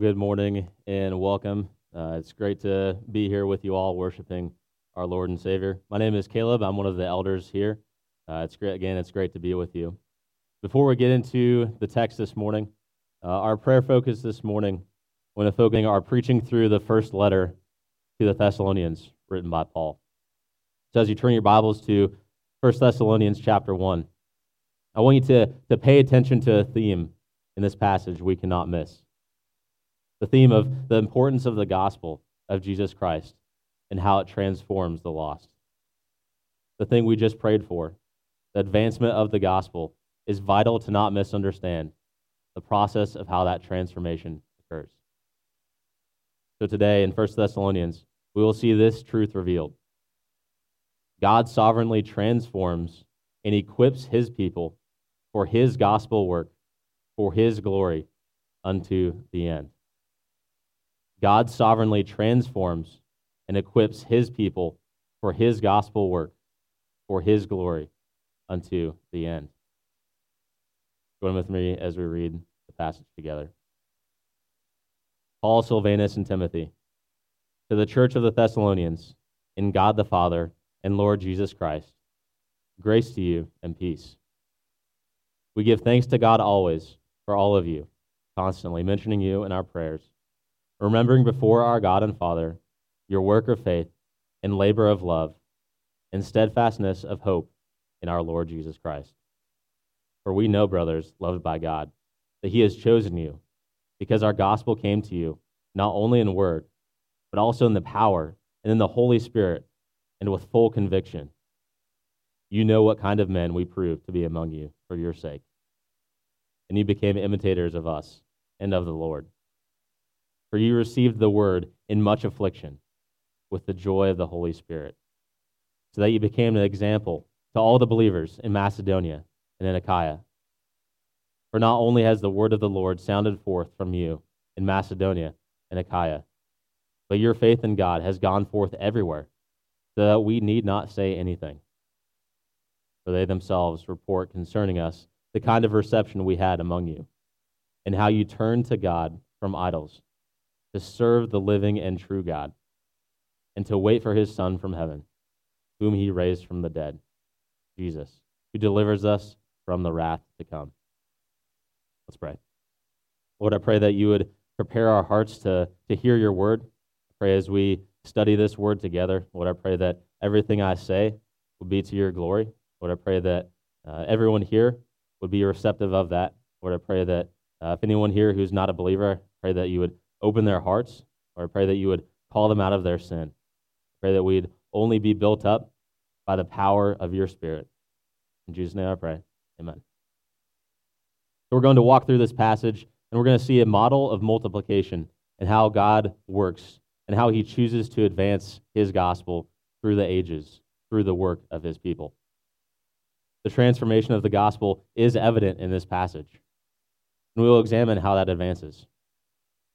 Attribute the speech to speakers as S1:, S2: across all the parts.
S1: Well, good morning and welcome. Uh, it's great to be here with you all worshiping our Lord and Savior. My name is Caleb. I'm one of the elders here. Uh, it's great, again, it's great to be with you. Before we get into the text this morning, uh, our prayer focus this morning, when we're focusing our preaching through the first letter to the Thessalonians written by Paul. So as you turn your Bibles to 1 Thessalonians chapter 1, I want you to, to pay attention to a theme in this passage we cannot miss the theme of the importance of the gospel of Jesus Christ and how it transforms the lost. The thing we just prayed for, the advancement of the gospel, is vital to not misunderstand the process of how that transformation occurs. So today in 1 Thessalonians, we will see this truth revealed. God sovereignly transforms and equips his people for his gospel work, for his glory, unto the end. God sovereignly transforms and equips his people for his gospel work, for his glory, unto the end. Join with me as we read the passage together. Paul, Silvanus, and Timothy, to the church of the Thessalonians, in God the Father and Lord Jesus Christ, grace to you and peace. We give thanks to God always for all of you, constantly mentioning you in our prayers remembering before our God and Father your work of faith and labor of love and steadfastness of hope in our Lord Jesus Christ. For we know, brothers, loved by God, that He has chosen you, because our gospel came to you not only in word, but also in the power and in the Holy Spirit and with full conviction. You know what kind of men we proved to be among you for your sake. And you became imitators of us and of the Lord for you received the word in much affliction with the joy of the Holy Spirit, so that you became an example to all the believers in Macedonia and in Achaia. For not only has the word of the Lord sounded forth from you in Macedonia and Achaia, but your faith in God has gone forth everywhere, so that we need not say anything. For they themselves report concerning us the kind of reception we had among you, and how you turned to God from idols to serve the living and true God, and to wait for his Son from heaven, whom he raised from the dead, Jesus, who delivers us from the wrath to come. Let's pray. Lord, I pray that you would prepare our hearts to, to hear your word. I pray as we study this word together, Lord, I pray that everything I say will be to your glory. Lord, I pray that uh, everyone here would be receptive of that. Lord, I pray that uh, if anyone here who's not a believer, I pray that you would open their hearts, or I pray that you would call them out of their sin. Pray that we'd only be built up by the power of your Spirit. In Jesus' name I pray. Amen. So we're going to walk through this passage, and we're going to see a model of multiplication and how God works and how he chooses to advance his gospel through the ages, through the work of his people. The transformation of the gospel is evident in this passage, and we will examine how that advances.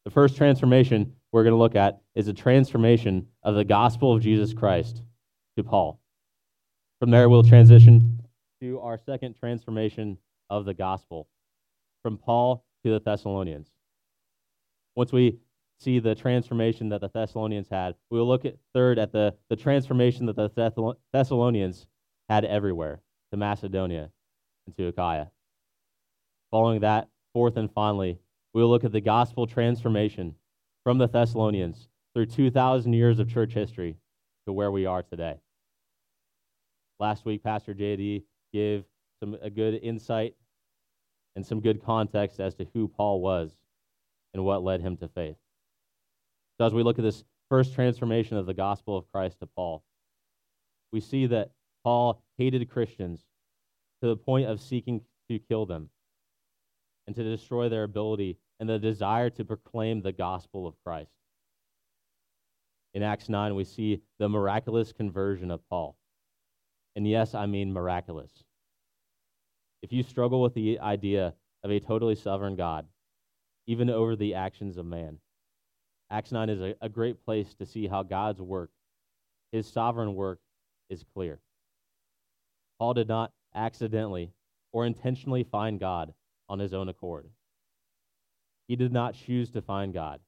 S1: The first transformation we're going to look at is a transformation of the gospel of Jesus Christ to Paul. From there, we'll transition to our second transformation of the gospel from Paul to the Thessalonians. Once we see the transformation that the Thessalonians had, we'll look at third at the, the transformation that the Thessalonians had everywhere to Macedonia and to Achaia. Following that, fourth and finally, we will look at the gospel transformation from the Thessalonians through 2,000 years of church history to where we are today. Last week, Pastor JD gave some a good insight and some good context as to who Paul was and what led him to faith. So, as we look at this first transformation of the gospel of Christ to Paul, we see that Paul hated Christians to the point of seeking to kill them and to destroy their ability and the desire to proclaim the gospel of Christ. In Acts 9, we see the miraculous conversion of Paul. And yes, I mean miraculous. If you struggle with the idea of a totally sovereign God, even over the actions of man, Acts 9 is a, a great place to see how God's work, his sovereign work, is clear. Paul did not accidentally or intentionally find God on his own accord. He did not choose to find God.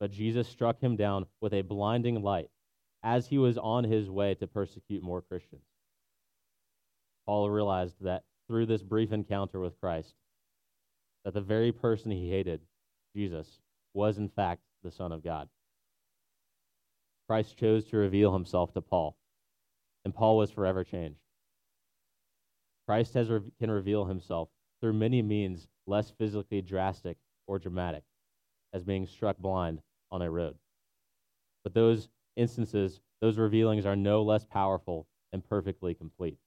S1: But Jesus struck him down with a blinding light as he was on his way to persecute more Christians. Paul realized that through this brief encounter with Christ, that the very person he hated, Jesus, was in fact the Son of God. Christ chose to reveal himself to Paul, and Paul was forever changed. Christ has, can reveal himself through many means less physically drastic or dramatic, as being struck blind on a road. But those instances, those revealings are no less powerful and perfectly complete.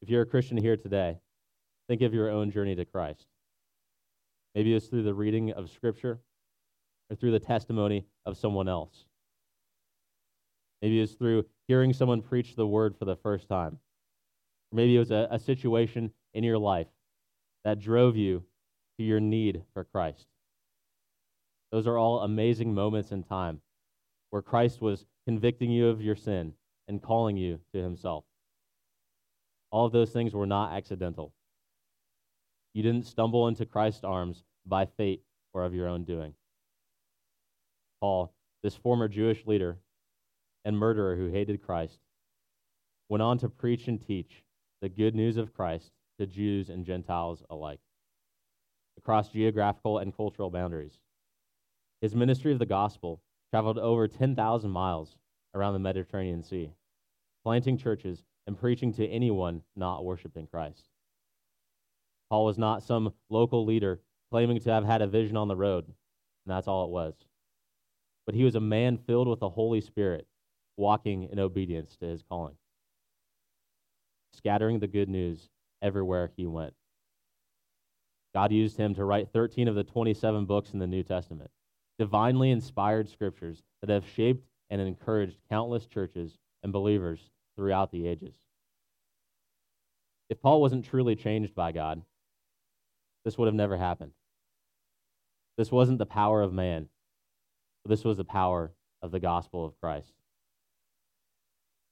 S1: If you're a Christian here today, think of your own journey to Christ. Maybe it's through the reading of Scripture or through the testimony of someone else. Maybe it's through hearing someone preach the word for the first time. Or maybe it was a, a situation in your life that drove you to your need for Christ. Those are all amazing moments in time where Christ was convicting you of your sin and calling you to himself. All of those things were not accidental. You didn't stumble into Christ's arms by fate or of your own doing. Paul, this former Jewish leader and murderer who hated Christ, went on to preach and teach the good news of Christ to Jews and Gentiles alike across geographical and cultural boundaries. His ministry of the gospel traveled over 10,000 miles around the Mediterranean Sea, planting churches and preaching to anyone not worshiping Christ. Paul was not some local leader claiming to have had a vision on the road, and that's all it was. But he was a man filled with the Holy Spirit, walking in obedience to his calling, scattering the good news everywhere he went. God used him to write 13 of the 27 books in the New Testament, divinely inspired scriptures that have shaped and encouraged countless churches and believers throughout the ages. If Paul wasn't truly changed by God, this would have never happened. This wasn't the power of man, this was the power of the gospel of Christ.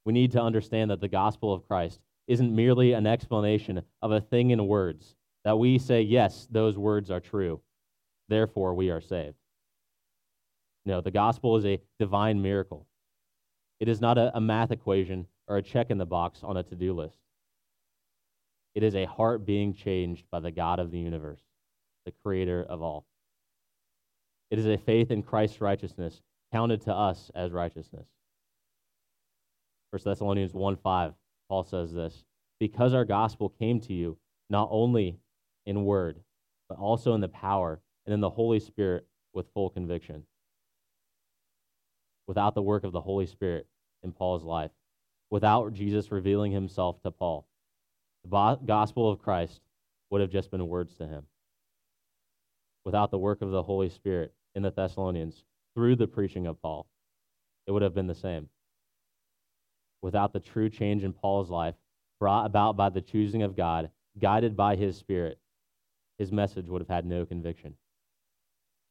S1: We need to understand that the gospel of Christ isn't merely an explanation of a thing in words, that we say, yes, those words are true, therefore we are saved. No, the gospel is a divine miracle. It is not a, a math equation or a check in the box on a to do list. It is a heart being changed by the God of the universe, the creator of all. It is a faith in Christ's righteousness counted to us as righteousness. 1 Thessalonians 1 5 Paul says this because our gospel came to you not only in word, but also in the power and in the Holy Spirit with full conviction. Without the work of the Holy Spirit in Paul's life, without Jesus revealing himself to Paul, the gospel of Christ would have just been words to him. Without the work of the Holy Spirit in the Thessalonians through the preaching of Paul, it would have been the same without the true change in Paul's life brought about by the choosing of God, guided by his Spirit, his message would have had no conviction,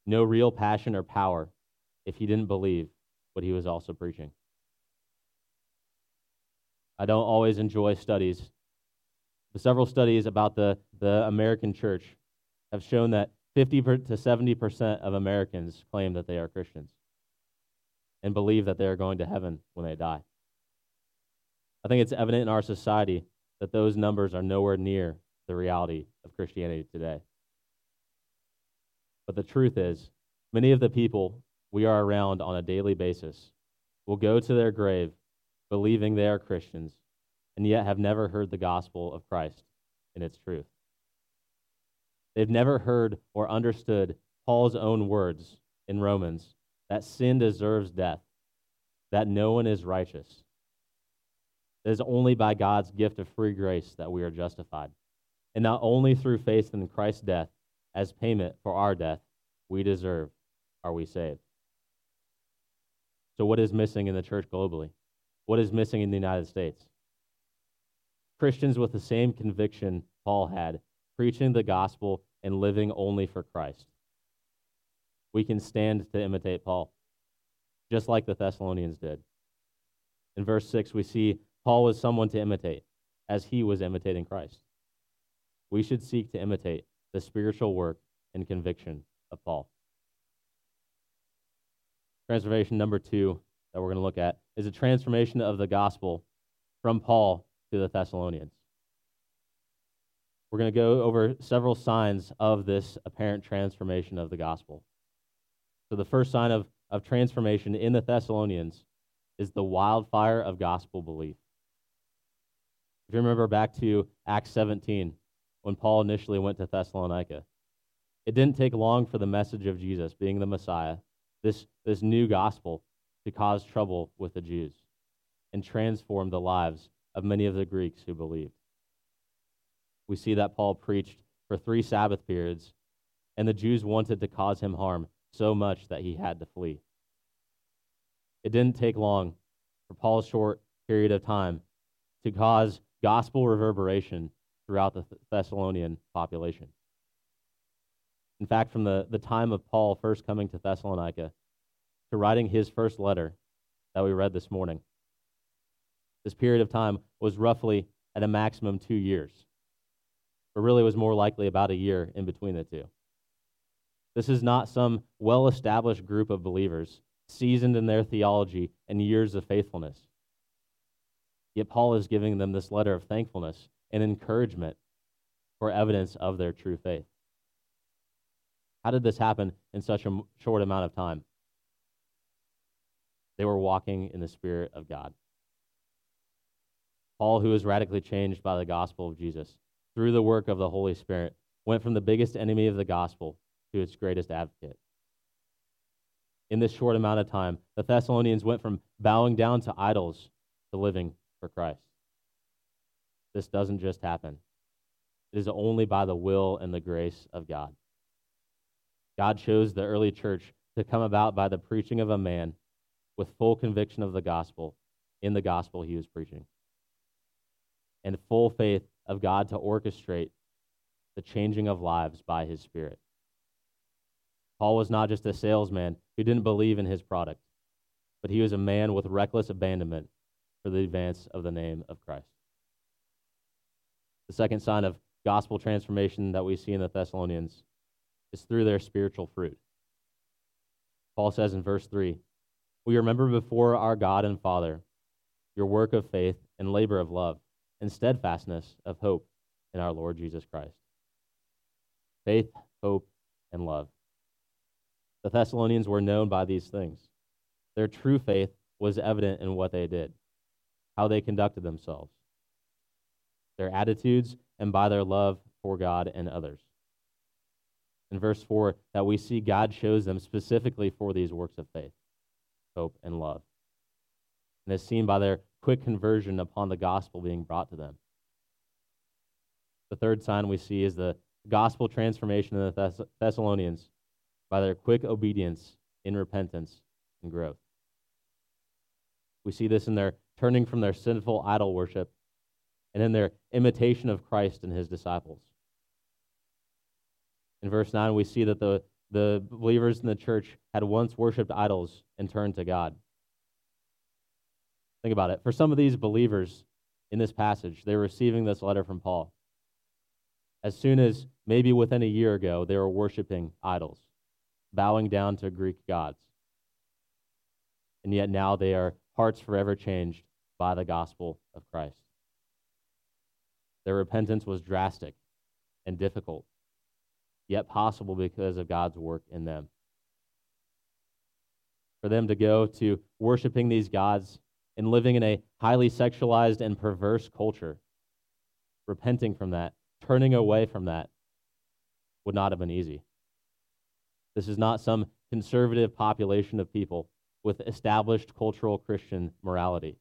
S1: no real passion or power if he didn't believe what he was also preaching. I don't always enjoy studies. But several studies about the, the American church have shown that 50 to 70% of Americans claim that they are Christians and believe that they are going to heaven when they die. I think it's evident in our society that those numbers are nowhere near the reality of Christianity today. But the truth is, many of the people we are around on a daily basis will go to their grave believing they are Christians and yet have never heard the gospel of Christ in its truth. They've never heard or understood Paul's own words in Romans that sin deserves death, that no one is righteous, it is only by God's gift of free grace that we are justified. And not only through faith in Christ's death as payment for our death we deserve are we saved. So, what is missing in the church globally? What is missing in the United States? Christians with the same conviction Paul had, preaching the gospel and living only for Christ. We can stand to imitate Paul, just like the Thessalonians did. In verse 6, we see Paul was someone to imitate, as he was imitating Christ. We should seek to imitate the spiritual work and conviction of Paul. Transformation number two that we're going to look at is a transformation of the gospel from Paul to the Thessalonians. We're going to go over several signs of this apparent transformation of the gospel. So, the first sign of, of transformation in the Thessalonians is the wildfire of gospel belief. If you remember back to Acts 17, when Paul initially went to Thessalonica, it didn't take long for the message of Jesus, being the Messiah, this, this new gospel, to cause trouble with the Jews and transform the lives of many of the Greeks who believed. We see that Paul preached for three Sabbath periods, and the Jews wanted to cause him harm so much that he had to flee. It didn't take long for Paul's short period of time to cause gospel reverberation throughout the Thessalonian population. In fact, from the, the time of Paul first coming to Thessalonica to writing his first letter that we read this morning, this period of time was roughly at a maximum two years, but really was more likely about a year in between the two. This is not some well established group of believers, seasoned in their theology and years of faithfulness. Yet Paul is giving them this letter of thankfulness and encouragement for evidence of their true faith. How did this happen in such a short amount of time? They were walking in the Spirit of God. Paul, who was radically changed by the gospel of Jesus through the work of the Holy Spirit, went from the biggest enemy of the gospel to its greatest advocate. In this short amount of time, the Thessalonians went from bowing down to idols to living for Christ. This doesn't just happen, it is only by the will and the grace of God. God chose the early church to come about by the preaching of a man with full conviction of the gospel in the gospel he was preaching, and full faith of God to orchestrate the changing of lives by his Spirit. Paul was not just a salesman who didn't believe in his product, but he was a man with reckless abandonment for the advance of the name of Christ. The second sign of gospel transformation that we see in the Thessalonians is through their spiritual fruit. Paul says in verse 3 We remember before our God and Father your work of faith and labor of love and steadfastness of hope in our Lord Jesus Christ. Faith, hope, and love. The Thessalonians were known by these things. Their true faith was evident in what they did, how they conducted themselves, their attitudes, and by their love for God and others. In verse 4, that we see God shows them specifically for these works of faith, hope, and love. And is seen by their quick conversion upon the gospel being brought to them. The third sign we see is the gospel transformation of the Thess- Thessalonians by their quick obedience in repentance and growth. We see this in their turning from their sinful idol worship and in their imitation of Christ and his disciples. In verse 9, we see that the, the believers in the church had once worshiped idols and turned to God. Think about it. For some of these believers in this passage, they're receiving this letter from Paul. As soon as maybe within a year ago, they were worshiping idols, bowing down to Greek gods. And yet now they are hearts forever changed by the gospel of Christ. Their repentance was drastic and difficult, yet possible because of God's work in them. For them to go to worshiping these gods and living in a highly sexualized and perverse culture, repenting from that, turning away from that, would not have been easy. This is not some conservative population of people with established cultural Christian morality.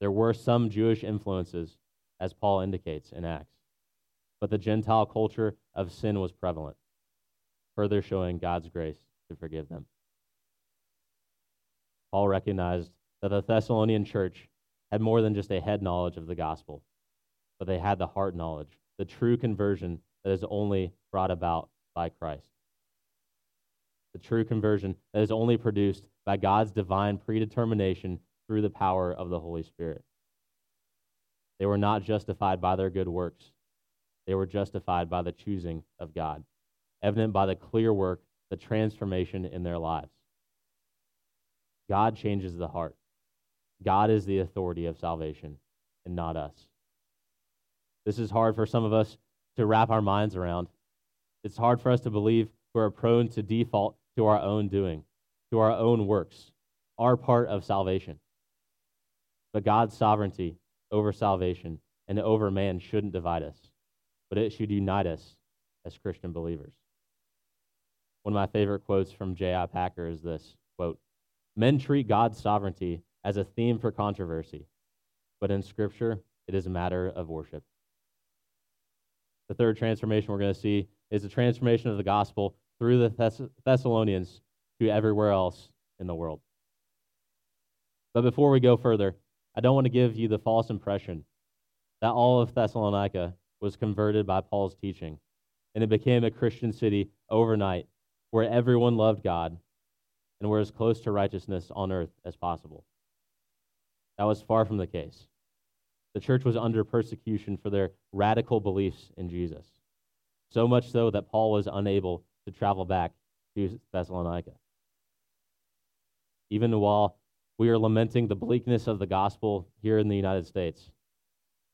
S1: There were some Jewish influences as Paul indicates in Acts. But the Gentile culture of sin was prevalent, further showing God's grace to forgive them. Paul recognized that the Thessalonian church had more than just a head knowledge of the gospel, but they had the heart knowledge, the true conversion that is only brought about by Christ. The true conversion that is only produced by God's divine predetermination through the power of the Holy Spirit. They were not justified by their good works, they were justified by the choosing of God evident by the clear work, the transformation in their lives. God changes the heart. God is the authority of salvation and not us. This is hard for some of us to wrap our minds around. It's hard for us to believe who are prone to default to our own doing, to our own works, our part of salvation. But God's sovereignty over salvation and over man shouldn't divide us, but it should unite us as Christian believers. One of my favorite quotes from J.I. Packer is this quote, Men treat God's sovereignty as a theme for controversy, but in Scripture, it is a matter of worship. The third transformation we're going to see is the transformation of the gospel through the Thess- Thessalonians to everywhere else in the world. But before we go further, I don't want to give you the false impression that all of Thessalonica was converted by Paul's teaching and it became a Christian city overnight where everyone loved God and were as close to righteousness on earth as possible. That was far from the case. The church was under persecution for their radical beliefs in Jesus, so much so that Paul was unable to travel back to Thessalonica. Even while we are lamenting the bleakness of the gospel here in the United States,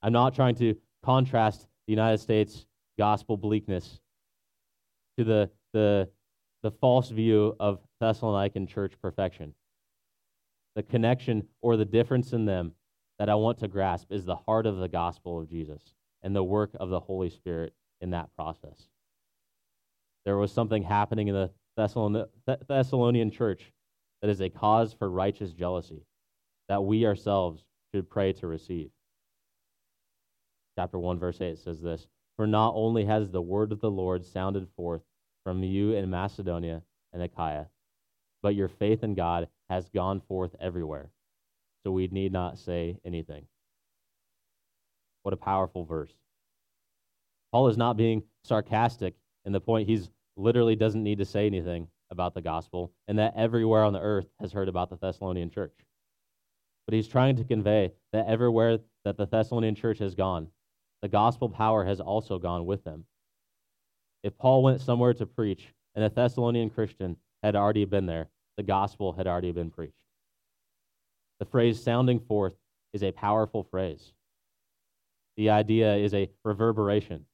S1: I'm not trying to contrast the United States gospel bleakness to the, the, the false view of Thessalonican church perfection. The connection or the difference in them that I want to grasp is the heart of the gospel of Jesus and the work of the Holy Spirit in that process. There was something happening in the Thessalonian church that is a cause for righteous jealousy that we ourselves should pray to receive chapter 1, verse 8 says this For not only has the word of the Lord sounded forth from you in Macedonia and Achaia, but your faith in God has gone forth everywhere. So we need not say anything. What a powerful verse. Paul is not being sarcastic in the point he's literally doesn't need to say anything about the gospel and that everywhere on the earth has heard about the Thessalonian church. But he's trying to convey that everywhere that the Thessalonian church has gone, the gospel power has also gone with them. If Paul went somewhere to preach and a Thessalonian Christian had already been there, the gospel had already been preached. The phrase sounding forth is a powerful phrase. The idea is a reverberation,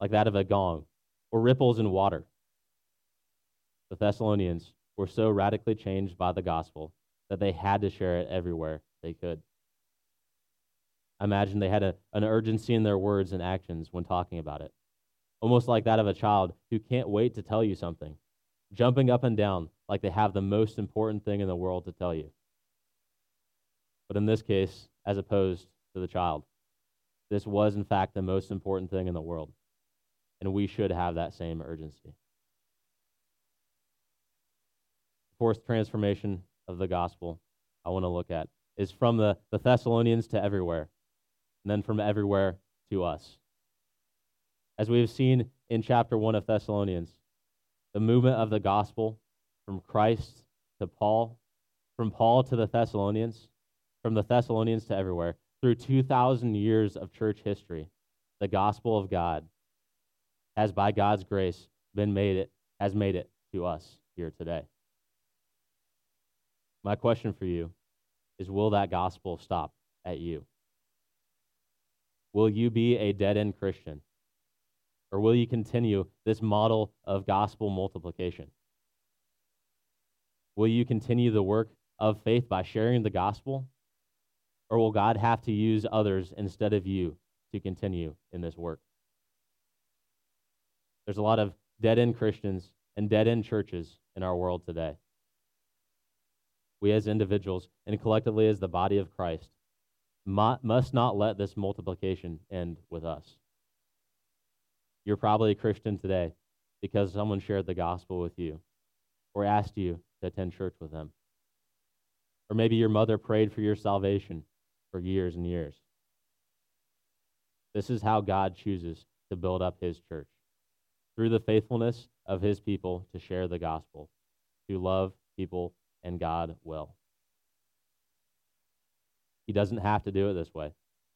S1: like that of a gong, or ripples in water. The Thessalonians were so radically changed by the gospel that they had to share it everywhere they could. I imagine they had a, an urgency in their words and actions when talking about it, almost like that of a child who can't wait to tell you something, jumping up and down like they have the most important thing in the world to tell you. But in this case, as opposed to the child, this was in fact the most important thing in the world, and we should have that same urgency. Fourth transformation of the gospel I want to look at is from the, the Thessalonians to everywhere and then from everywhere to us. As we have seen in chapter 1 of Thessalonians, the movement of the gospel from Christ to Paul, from Paul to the Thessalonians, from the Thessalonians to everywhere, through 2,000 years of church history, the gospel of God has, by God's grace, been made it, has made it to us here today. My question for you is Will that gospel stop at you? Will you be a dead end Christian? Or will you continue this model of gospel multiplication? Will you continue the work of faith by sharing the gospel? Or will God have to use others instead of you to continue in this work? There's a lot of dead end Christians and dead end churches in our world today. We, as individuals and collectively as the body of Christ, must not let this multiplication end with us. You're probably a Christian today because someone shared the gospel with you or asked you to attend church with them. Or maybe your mother prayed for your salvation for years and years. This is how God chooses to build up his church through the faithfulness of his people to share the gospel, to love people and God well. He doesn't have to do it this way,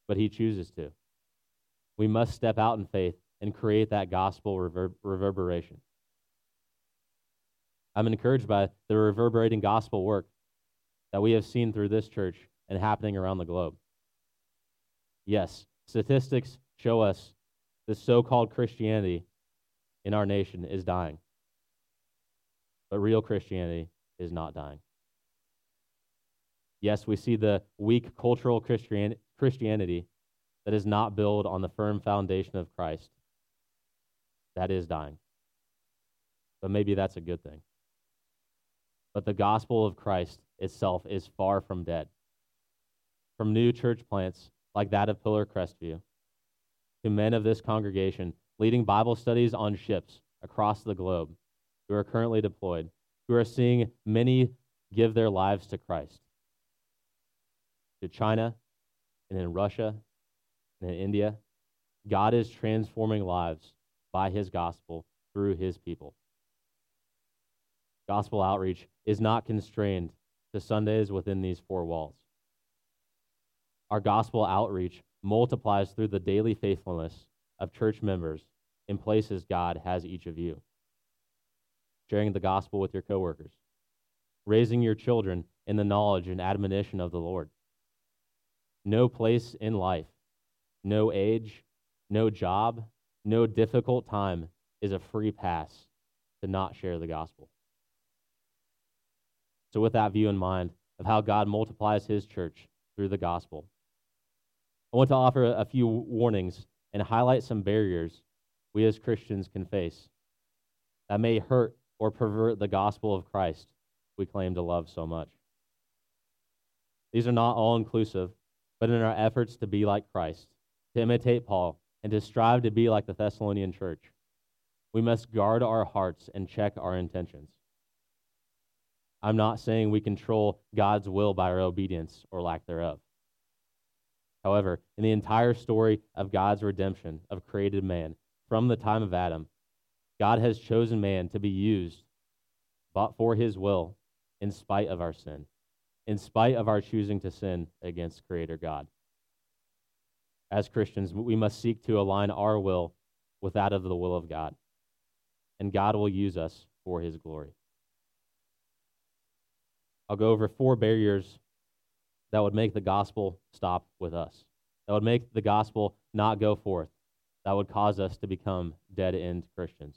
S1: but he chooses to. We must step out in faith and create that gospel rever- reverberation. I'm encouraged by the reverberating gospel work that we have seen through this church and happening around the globe. Yes, statistics show us the so called Christianity in our nation is dying. But real Christianity is not dying. Yes, we see the weak cultural Christian- Christianity that is not built on the firm foundation of Christ. That is dying. But maybe that's a good thing. But the gospel of Christ itself is far from dead. From new church plants like that of Pillar Crestview to men of this congregation leading Bible studies on ships across the globe who are currently deployed, who are seeing many give their lives to Christ. To China and in Russia and in India, God is transforming lives by his gospel through his people. Gospel outreach is not constrained to Sundays within these four walls. Our gospel outreach multiplies through the daily faithfulness of church members in places God has each of you. Sharing the gospel with your coworkers, raising your children in the knowledge and admonition of the Lord. No place in life, no age, no job, no difficult time is a free pass to not share the gospel. So, with that view in mind of how God multiplies his church through the gospel, I want to offer a few warnings and highlight some barriers we as Christians can face that may hurt or pervert the gospel of Christ we claim to love so much. These are not all inclusive, but in our efforts to be like Christ, to imitate Paul, and to strive to be like the Thessalonian church, we must guard our hearts and check our intentions. I'm not saying we control God's will by our obedience or lack thereof. However, in the entire story of God's redemption of created man from the time of Adam, God has chosen man to be used but for his will in spite of our sin, in spite of our choosing to sin against Creator God. As Christians, we must seek to align our will with that of the will of God, and God will use us for his glory. I'll go over four barriers that would make the gospel stop with us, that would make the gospel not go forth, that would cause us to become dead end Christians.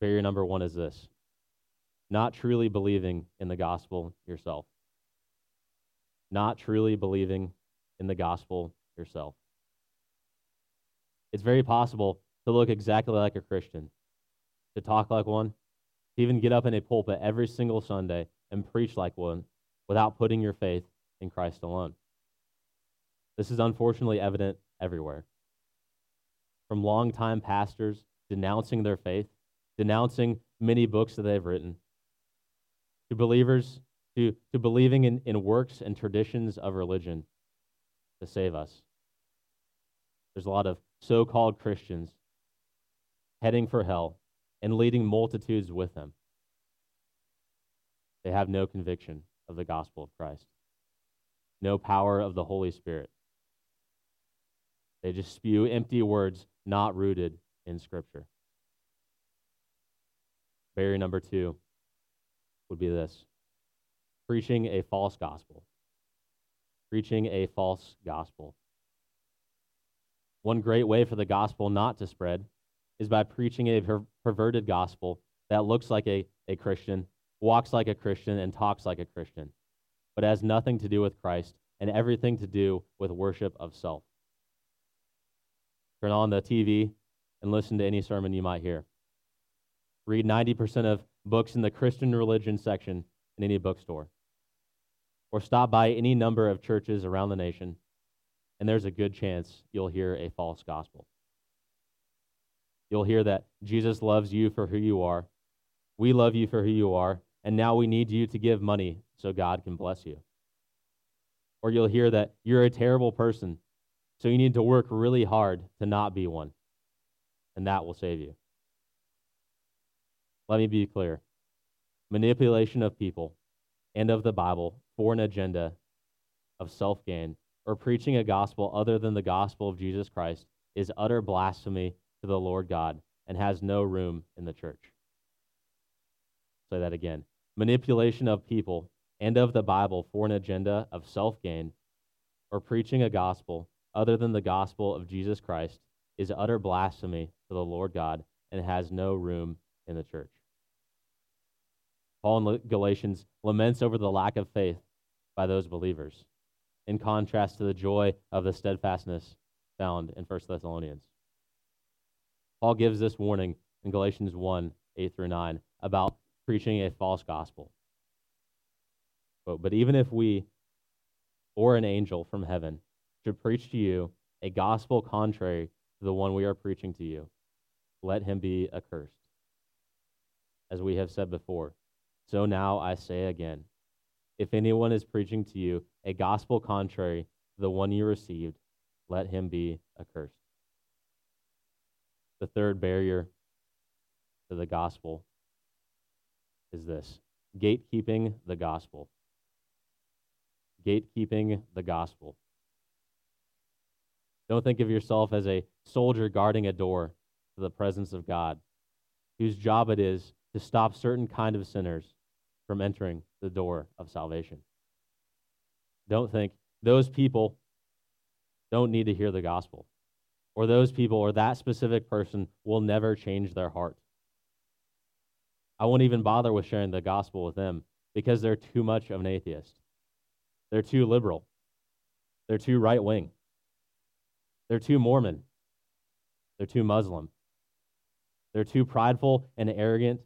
S1: Barrier number one is this not truly believing in the gospel yourself. Not truly believing in the gospel yourself. It's very possible to look exactly like a Christian, to talk like one, to even get up in a pulpit every single Sunday and preach like one without putting your faith in Christ alone. This is unfortunately evident everywhere. From longtime pastors denouncing their faith, denouncing many books that they've written, to believers, to, to believing in, in works and traditions of religion to save us. There's a lot of so called Christians heading for hell and leading multitudes with them. They have no conviction of the gospel of Christ, no power of the Holy Spirit. They just spew empty words not rooted in Scripture. Barrier number two would be this preaching a false gospel. Preaching a false gospel. One great way for the gospel not to spread is by preaching a per- perverted gospel that looks like a, a Christian, walks like a Christian, and talks like a Christian, but has nothing to do with Christ and everything to do with worship of self. Turn on the TV and listen to any sermon you might hear. Read 90% of books in the Christian religion section in any bookstore. Or stop by any number of churches around the nation, and there's a good chance you'll hear a false gospel. You'll hear that Jesus loves you for who you are, we love you for who you are, and now we need you to give money so God can bless you. Or you'll hear that you're a terrible person, so you need to work really hard to not be one, and that will save you. Let me be clear manipulation of people and of the Bible for an agenda of self gain or preaching a gospel other than the gospel of Jesus Christ is utter blasphemy to the Lord God and has no room in the church. Say that again. Manipulation of people and of the Bible for an agenda of self gain or preaching a gospel other than the gospel of Jesus Christ is utter blasphemy to the Lord God and has no room in the church. Paul in Galatians laments over the lack of faith by those believers, in contrast to the joy of the steadfastness found in 1 Thessalonians. Paul gives this warning in Galatians 1 8 through 9 about preaching a false gospel. But, but even if we or an angel from heaven should preach to you a gospel contrary to the one we are preaching to you, let him be accursed. As we have said before, so now I say again if anyone is preaching to you a gospel contrary to the one you received, let him be accursed. The third barrier to the gospel is this gatekeeping the gospel. Gatekeeping the gospel. Don't think of yourself as a soldier guarding a door to the presence of God, whose job it is to stop certain kind of sinners from entering the door of salvation. Don't think those people don't need to hear the gospel, or those people or that specific person will never change their heart. I won't even bother with sharing the gospel with them because they're too much of an atheist. They're too liberal. They're too right wing. They're too Mormon. They're too Muslim. They're too prideful and arrogant,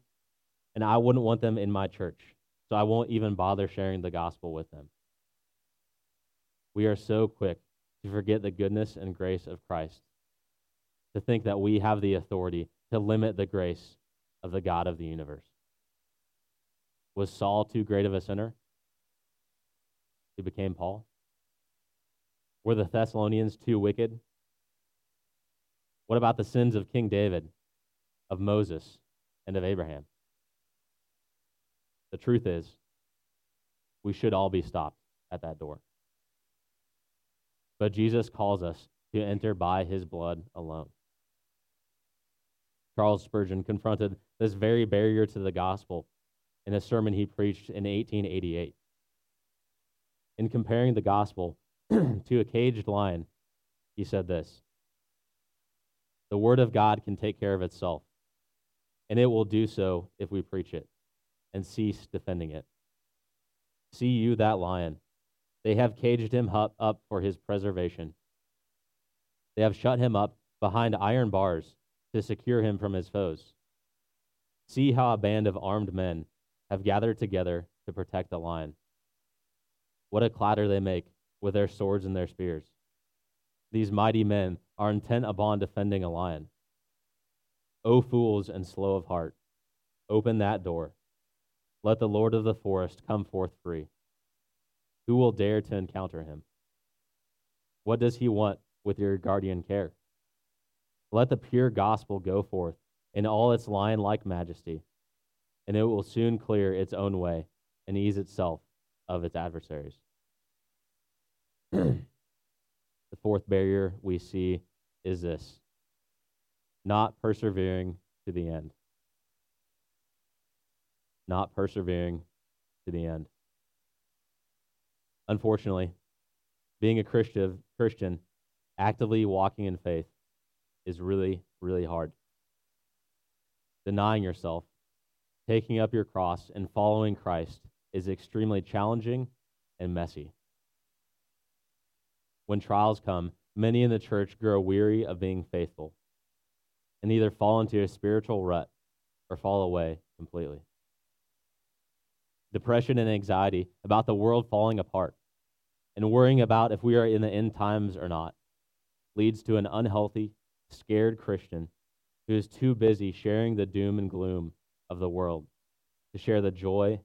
S1: and I wouldn't want them in my church, so I won't even bother sharing the gospel with them. We are so quick to forget the goodness and grace of Christ, to think that we have the authority to limit the grace of the God of the universe. Was Saul too great of a sinner? He became Paul. Were the Thessalonians too wicked? What about the sins of King David, of Moses, and of Abraham? The truth is, we should all be stopped at that door. But Jesus calls us to enter by his blood alone. Charles Spurgeon confronted this very barrier to the gospel in a sermon he preached in 1888. In comparing the gospel to a caged lion, he said this The word of God can take care of itself, and it will do so if we preach it and cease defending it. See you that lion. They have caged him up for his preservation. They have shut him up behind iron bars to secure him from his foes. See how a band of armed men have gathered together to protect the lion. What a clatter they make with their swords and their spears. These mighty men are intent upon defending a lion. O fools and slow of heart, open that door. Let the Lord of the forest come forth free. Who will dare to encounter him? What does he want with your guardian care? Let the pure gospel go forth in all its lion like majesty, and it will soon clear its own way and ease itself of its adversaries. the fourth barrier we see is this not persevering to the end. Not persevering to the end. Unfortunately, being a Christian, Christian actively walking in faith, is really, really hard. Denying yourself, taking up your cross, and following Christ is extremely challenging and messy. When trials come, many in the church grow weary of being faithful and either fall into a spiritual rut or fall away completely. Depression and anxiety about the world falling apart and worrying about if we are in the end times or not leads to an unhealthy, scared Christian who is too busy sharing the doom and gloom of the world to share the joy,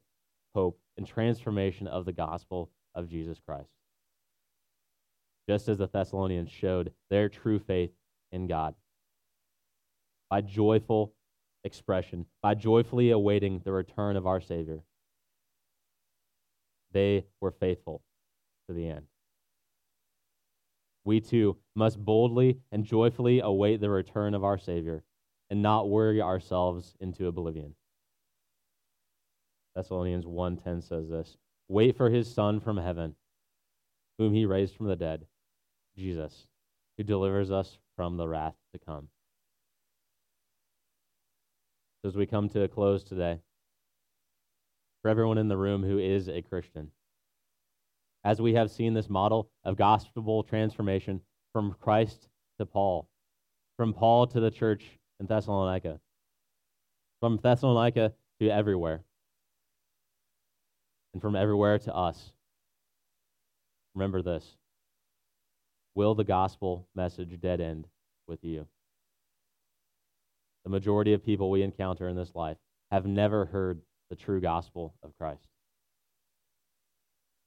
S1: hope, and transformation of the gospel of Jesus Christ. Just as the Thessalonians showed their true faith in God by joyful expression, by joyfully awaiting the return of our Savior. They were faithful to the end. we too must boldly and joyfully await the return of our Savior and not worry ourselves into oblivion. Thessalonians 1:10 says this, "Wait for his son from heaven, whom he raised from the dead, Jesus, who delivers us from the wrath to come." As we come to a close today, for everyone in the room who is a Christian, as we have seen this model of gospel transformation from Christ to Paul, from Paul to the church in Thessalonica, from Thessalonica to everywhere, and from everywhere to us. Remember this Will the gospel message dead end with you? The majority of people we encounter in this life have never heard the true gospel of Christ.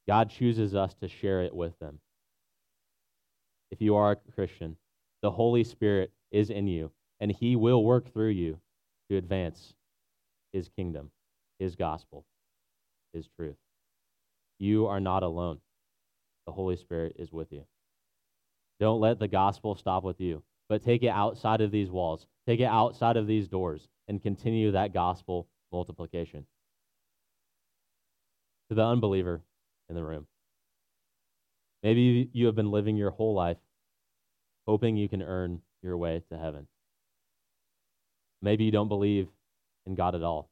S1: God chooses us to share it with them. If you are a Christian, the Holy Spirit is in you, and He will work through you to advance His kingdom, His gospel, His truth. You are not alone. The Holy Spirit is with you. Don't let the gospel stop with you, but take it outside of these walls, take it outside of these doors, and continue that gospel multiplication. To the unbeliever, in the room. Maybe you have been living your whole life hoping you can earn your way to heaven. Maybe you don't believe in God at all.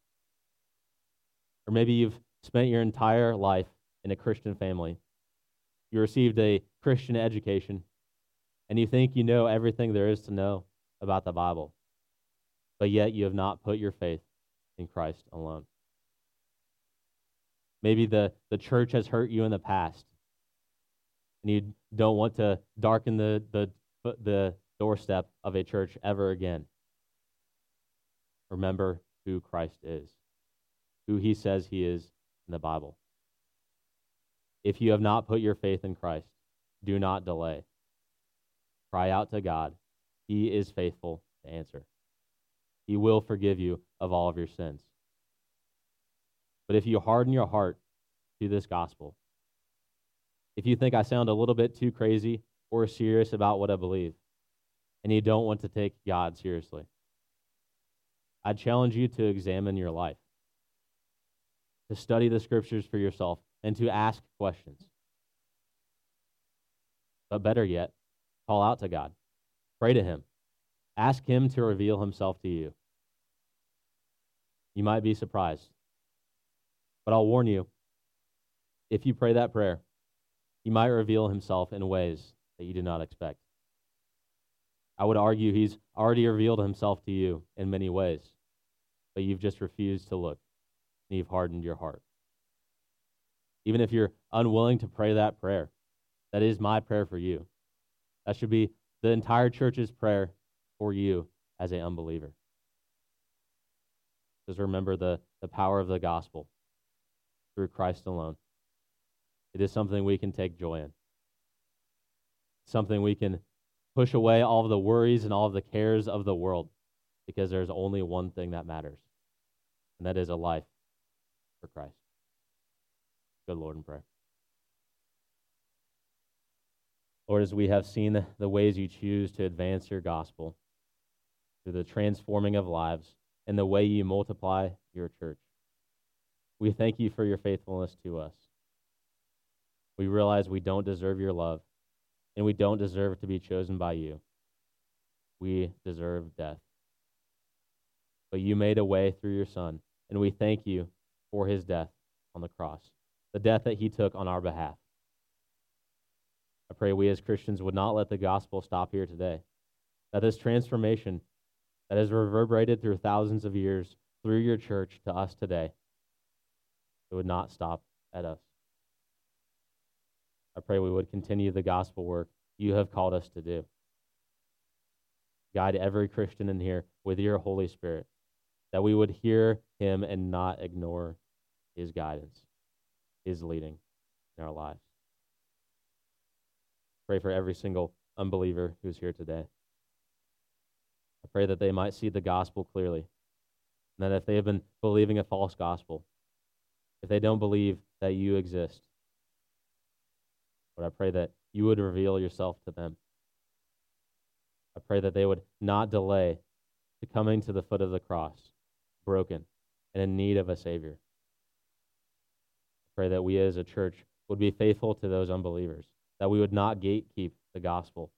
S1: Or maybe you've spent your entire life in a Christian family. You received a Christian education, and you think you know everything there is to know about the Bible, but yet you have not put your faith in Christ alone. Maybe the, the church has hurt you in the past, and you don't want to darken the, the, the doorstep of a church ever again. Remember who Christ is, who he says he is in the Bible. If you have not put your faith in Christ, do not delay. Cry out to God. He is faithful to answer. He will forgive you of all of your sins. But if you harden your heart to this gospel, if you think I sound a little bit too crazy or serious about what I believe, and you don't want to take God seriously, I challenge you to examine your life, to study the scriptures for yourself, and to ask questions. But better yet, call out to God, pray to Him, ask Him to reveal Himself to you. You might be surprised but I'll warn you if you pray that prayer, he might reveal himself in ways that you did not expect. I would argue he's already revealed himself to you in many ways, but you've just refused to look and you've hardened your heart. Even if you're unwilling to pray that prayer, that is my prayer for you. That should be the entire church's prayer for you as an unbeliever. Just remember the, the power of the gospel through Christ alone. It is something we can take joy in, something we can push away all of the worries and all of the cares of the world because there's only one thing that matters, and that is a life for Christ. Good Lord, in prayer. Lord, as we have seen the ways you choose to advance your gospel through the transforming of lives and the way you multiply your church, we thank you for your faithfulness to us. We realize we don't deserve your love, and we don't deserve to be chosen by you. We deserve death. But you made a way through your Son, and we thank you for his death on the cross, the death that he took on our behalf. I pray we as Christians would not let the gospel stop here today, that this transformation that has reverberated through thousands of years through your church to us today it would not stop at us. I pray we would continue the gospel work you have called us to do. Guide every Christian in here with your Holy Spirit, that we would hear him and not ignore his guidance, his leading in our lives. Pray for every single unbeliever who's here today. I pray that they might see the gospel clearly, and that if they have been believing a false gospel, if they don't believe that you exist. But I pray that you would reveal yourself to them. I pray that they would not delay to coming to the foot of the cross, broken and in need of a Savior. I pray that we as a church would be faithful to those unbelievers, that we would not gatekeep the gospel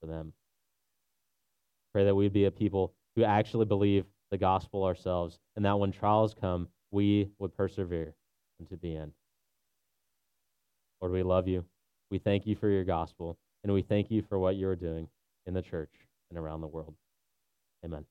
S1: for them. Pray that we'd be a people who actually believe the gospel ourselves, and that when trials come, we would persevere unto the end. Lord, we love you. We thank you for your gospel, and we thank you for what you are doing in the church and around the world. Amen.